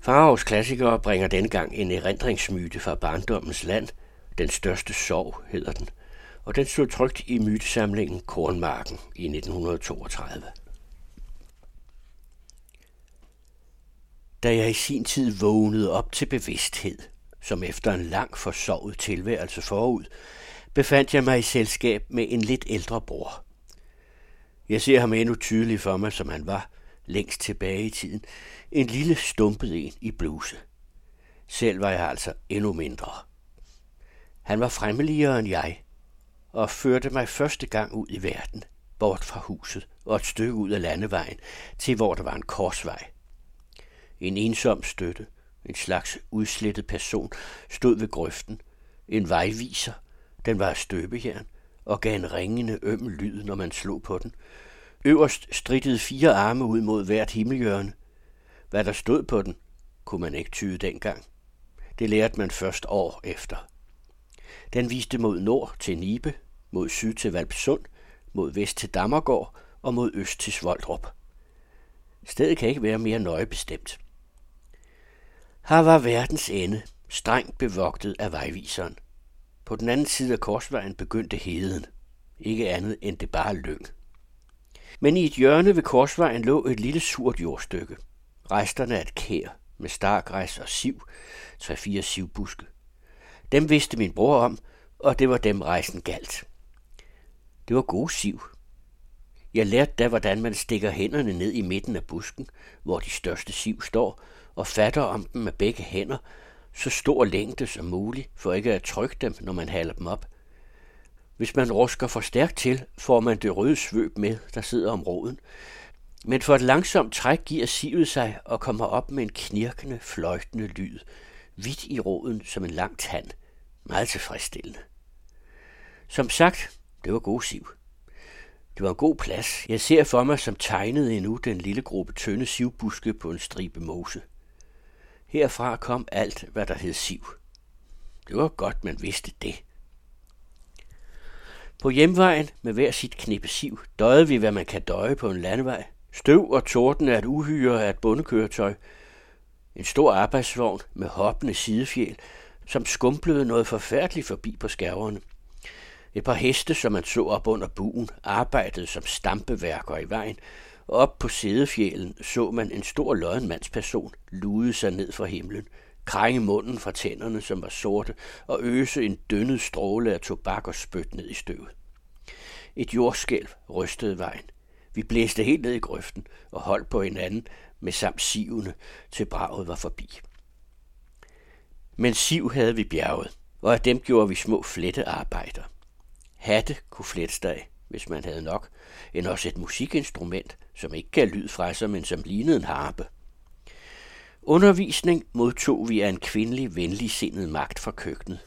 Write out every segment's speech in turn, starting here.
Faraos klassikere bringer dengang en erindringsmyte fra barndommens land. Den største sorg hedder den, og den stod trygt i mytesamlingen Kornmarken i 1932. Da jeg i sin tid vågnede op til bevidsthed, som efter en lang forsovet tilværelse forud, befandt jeg mig i selskab med en lidt ældre bror. Jeg ser ham endnu tydeligt for mig, som han var, længst tilbage i tiden. En lille stumpet en i bluse. Selv var jeg altså endnu mindre. Han var fremmeligere end jeg, og førte mig første gang ud i verden, bort fra huset og et stykke ud af landevejen, til hvor der var en korsvej. En ensom støtte, en slags udslettet person, stod ved grøften. En vejviser, den var af støbejern, og gav en ringende øm lyd, når man slog på den. Øverst strittede fire arme ud mod hvert himmelhjørne. Hvad der stod på den, kunne man ikke tyde dengang. Det lærte man først år efter. Den viste mod nord til Nibe, mod syd til Valpsund, mod vest til Dammergård og mod øst til Svoldrup. Stedet kan ikke være mere nøje bestemt. Her var verdens ende, strengt bevogtet af vejviseren. På den anden side af korsvejen begyndte heden. Ikke andet end det bare lyng. Men i et hjørne ved korsvejen lå et lille surt jordstykke. Resterne af et kær med stargræs og siv, tre-fire sivbuske. Dem vidste min bror om, og det var dem rejsen galt. Det var gode siv. Jeg lærte da, hvordan man stikker hænderne ned i midten af busken, hvor de største siv står, og fatter om dem med begge hænder, så stor længde som muligt, for ikke at trykke dem, når man halder dem op. Hvis man rusker for stærkt til, får man det røde svøb med, der sidder om roden. Men for et langsomt træk giver sivet sig og kommer op med en knirkende, fløjtende lyd, hvidt i roden som en lang tand. Meget tilfredsstillende. Som sagt, det var god siv. Det var en god plads. Jeg ser for mig som tegnede endnu den lille gruppe tynde sivbuske på en stribe mose. Herfra kom alt, hvad der hed siv. Det var godt, man vidste det. På hjemvejen med hver sit knippe siv døjede vi, hvad man kan døje på en landevej. Støv og torden er et uhyre af et bundekøretøj. En stor arbejdsvogn med hoppende sidefjæl, som skumplede noget forfærdeligt forbi på skærverne. Et par heste, som man så op under buen, arbejdede som stampeværker i vejen, og op på sædefjælen så man en stor lødenmandsperson lude sig ned fra himlen, krænge munden fra tænderne, som var sorte, og øse en dønnet stråle af tobak og spyt ned i støvet. Et jordskælv rystede vejen. Vi blæste helt ned i grøften og holdt på hinanden med samt sivene, til braget var forbi. Men siv havde vi bjerget, og af dem gjorde vi små flettearbejder. Hatte kunne flettes af, hvis man havde nok, end også et musikinstrument, som ikke gav lyd fra sig, men som lignede en harpe. Undervisning modtog vi af en kvindelig, venligsindet magt fra køkkenet.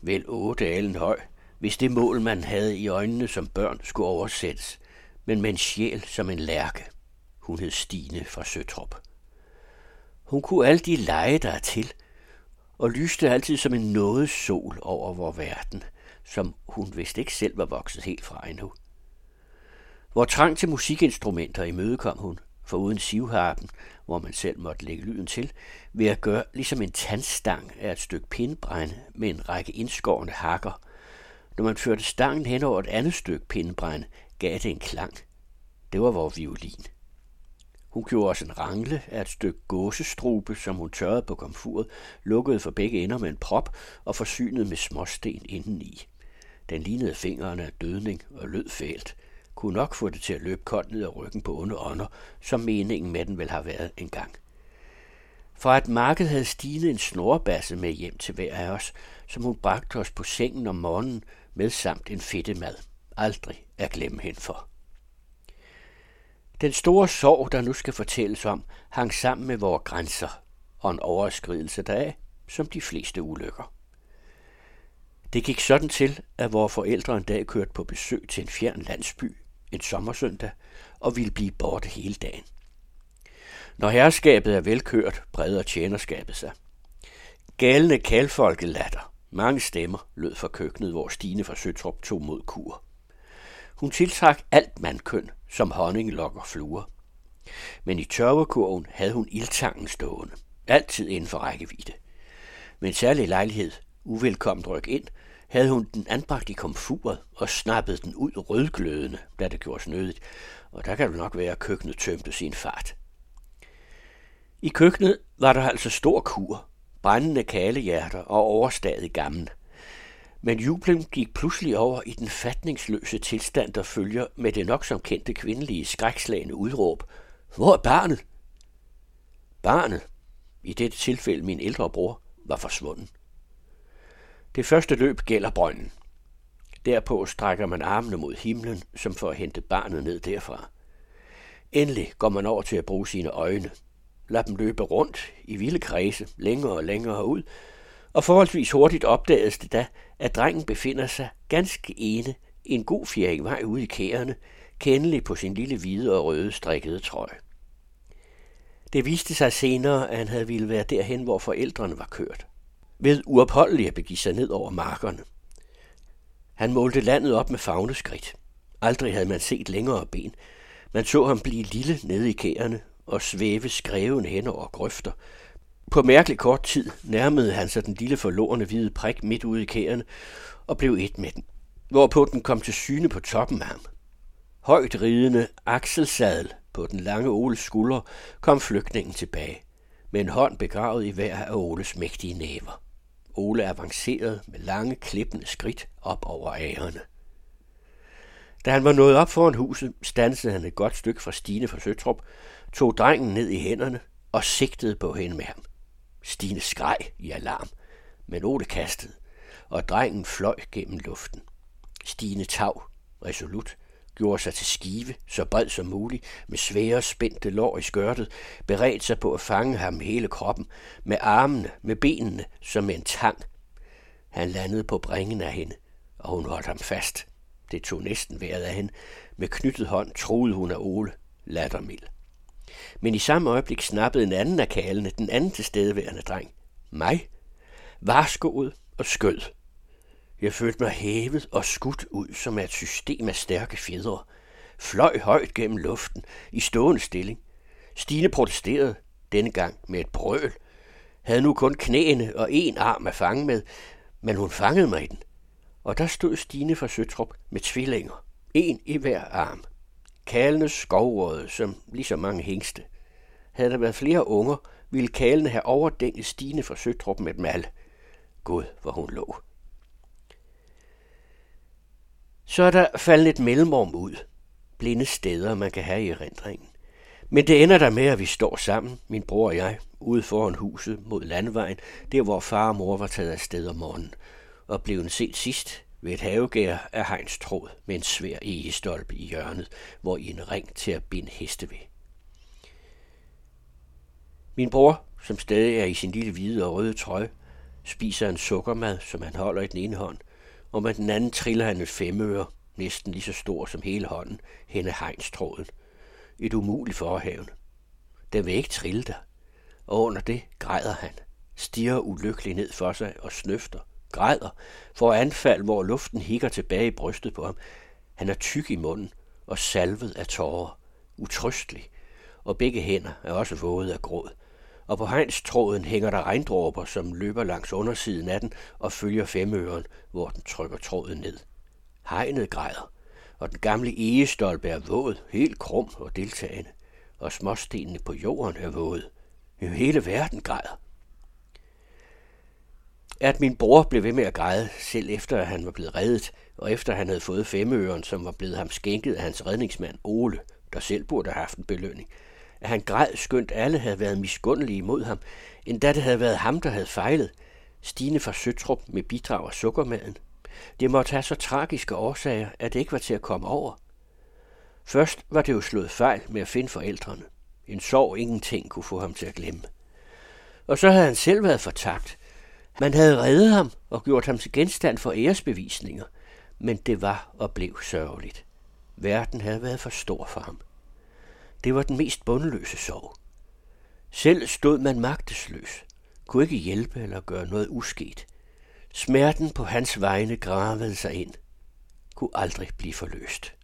Vel otte alen høj, hvis det mål, man havde i øjnene som børn, skulle oversættes, men med en sjæl som en lærke. Hun hed Stine fra Søtrup. Hun kunne alle de lege, der er til, og lyste altid som en nåde sol over vor verden, som hun vist ikke selv var vokset helt fra endnu. Hvor trang til musikinstrumenter imødekom hun, for uden sivharpen, hvor man selv måtte lægge lyden til, ved at gøre ligesom en tandstang af et stykke pindbrænde med en række indskårende hakker. Når man førte stangen hen over et andet stykke pindbrænde, gav det en klang. Det var vores violin. Hun gjorde også en rangle af et stykke gåsestrube, som hun tørrede på komfuret, lukkede for begge ender med en prop og forsynede med småsten indeni. Den lignede fingrene af dødning og lød fælt – kunne nok få det til at løbe koldt ned ad ryggen på onde ånder, som meningen med den vel har været engang. For at markedet havde Stine en snorbasse med hjem til hver af os, som hun bragte os på sengen om morgenen med samt en fedte mad. Aldrig at glemme hende for. Den store sorg, der nu skal fortælles om, hang sammen med vores grænser og en overskridelse deraf, som de fleste ulykker. Det gik sådan til, at vores forældre en dag kørte på besøg til en fjern landsby en sommersøndag og ville blive borte hele dagen. Når herskabet er velkørt, breder tjenerskabet sig. Galne kalfolke latter. Mange stemmer lød fra køkkenet, hvor Stine fra Søtrup tog mod kur. Hun tiltrak alt mandkøn, som honning lokker fluer. Men i tørvekurven havde hun ildtangen stående. altid inden for rækkevidde. Men særlig lejlighed, uvelkommen ryk ind, havde hun den anbragt i komfuret og snappede den ud rødglødende, da det gjorde nødigt, og der kan det nok være, at køkkenet tømte sin fart. I køkkenet var der altså stor kur, brændende kalehjerter og overstadig gammel. Men jublen gik pludselig over i den fatningsløse tilstand, der følger med det nok som kendte kvindelige skrækslagende udråb. Hvor er barnet? Barnet, i dette tilfælde min ældre bror, var forsvundet. Det første løb gælder brønden. Derpå strækker man armene mod himlen, som for at hente barnet ned derfra. Endelig går man over til at bruge sine øjne. Lad dem løbe rundt i vilde kredse, længere og længere ud, og forholdsvis hurtigt opdages det da, at drengen befinder sig ganske ene en god fjering vej ude i kærene, kendelig på sin lille hvide og røde strikkede trøje. Det viste sig senere, at han havde ville være derhen, hvor forældrene var kørt. Ved uopholdeligt at begive sig ned over markerne. Han målte landet op med fagneskridt. Aldrig havde man set længere ben. Man så ham blive lille nede i kærene og svæve skreven hen over grøfter. På mærkelig kort tid nærmede han sig den lille forlorene hvide prik midt ude i kærene og blev et med den, hvorpå den kom til syne på toppen af ham. Højt ridende akselsadel på den lange Oles skulder kom flygtningen tilbage, med en hånd begravet i hver af Oles mægtige næver. Ole avancerede med lange, klippende skridt op over ærerne. Da han var nået op foran huset, stansede han et godt stykke fra Stine fra Søtrup, tog drengen ned i hænderne og sigtede på hende med ham. Stine skreg i alarm, men Ole kastede, og drengen fløj gennem luften. Stine tav, resolut, gjorde sig til skive, så bred som muligt, med svære spændte lår i skørtet, beredt sig på at fange ham hele kroppen, med armene, med benene, som med en tang. Han landede på bringen af hende, og hun holdt ham fast. Det tog næsten vejret af hende. Med knyttet hånd troede hun af Ole, lattermild. Men i samme øjeblik snappede en anden af kalene, den anden tilstedeværende dreng. Mig? Varskoet og skød. Jeg følte mig hævet og skudt ud som et system af stærke fjedre. Fløj højt gennem luften i stående stilling. Stine protesterede, denne gang med et brøl. Havde nu kun knæene og en arm at fange med, men hun fangede mig i den. Og der stod Stine fra Søtrup med tvillinger. En i hver arm. Kalene skovrøde, som lige så mange hængste. Havde der været flere unger, ville kalene have overdænget Stine fra Søtrup med et mal. Gud, hvor hun lå. Så er der faldet et mellemrum ud. Blinde steder, man kan have i erindringen. Men det ender der med, at vi står sammen, min bror og jeg, ude foran huset mod landvejen, der hvor far og mor var taget af sted om morgenen, og blev set sidst ved et havegær af hegns tråd med en svær egestolpe i hjørnet, hvor i en ring til at binde heste ved. Min bror, som stadig er i sin lille hvide og røde trøje, spiser en sukkermad, som han holder i den ene hånd, og med den anden triller han et femøre, næsten lige så stor som hele hånden, hen ad hegnstråden. Et umuligt forhaven. Den vil ikke trille dig. og under det græder han, stiger ulykkeligt ned for sig og snøfter, græder, for anfald, hvor luften hikker tilbage i brystet på ham. Han er tyk i munden og salvet af tårer, utrystelig, og begge hænder er også våde af gråd og på hegnstråden hænger der regndråber, som løber langs undersiden af den og følger femøren, hvor den trykker tråden ned. Hegnet græder, og den gamle egestolpe er våd, helt krum og deltagende, og småstenene på jorden er våde. Hele verden græder. At min bror blev ved med at græde, selv efter at han var blevet reddet, og efter han havde fået femøren, som var blevet ham skænket af hans redningsmand Ole, der selv burde have haft en belønning, at han græd, skønt alle havde været miskundelige imod ham, endda det havde været ham, der havde fejlet. Stine fra Søtrup med bidrag af sukkermaden. Det måtte have så tragiske årsager, at det ikke var til at komme over. Først var det jo slået fejl med at finde forældrene. En sorg ingenting kunne få ham til at glemme. Og så havde han selv været fortagt. Man havde reddet ham og gjort ham til genstand for æresbevisninger, men det var og blev sørgeligt. Verden havde været for stor for ham. Det var den mest bundløse sorg. Selv stod man magtesløs, kunne ikke hjælpe eller gøre noget usket. Smerten på hans vegne gravede sig ind, kunne aldrig blive forløst.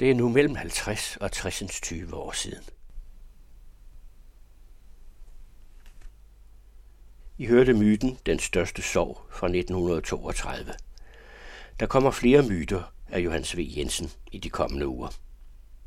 Det er nu mellem 50 og 60 20 år siden. I hørte myten Den største sorg fra 1932. Der kommer flere myter af Johannes V. Jensen i de kommende uger.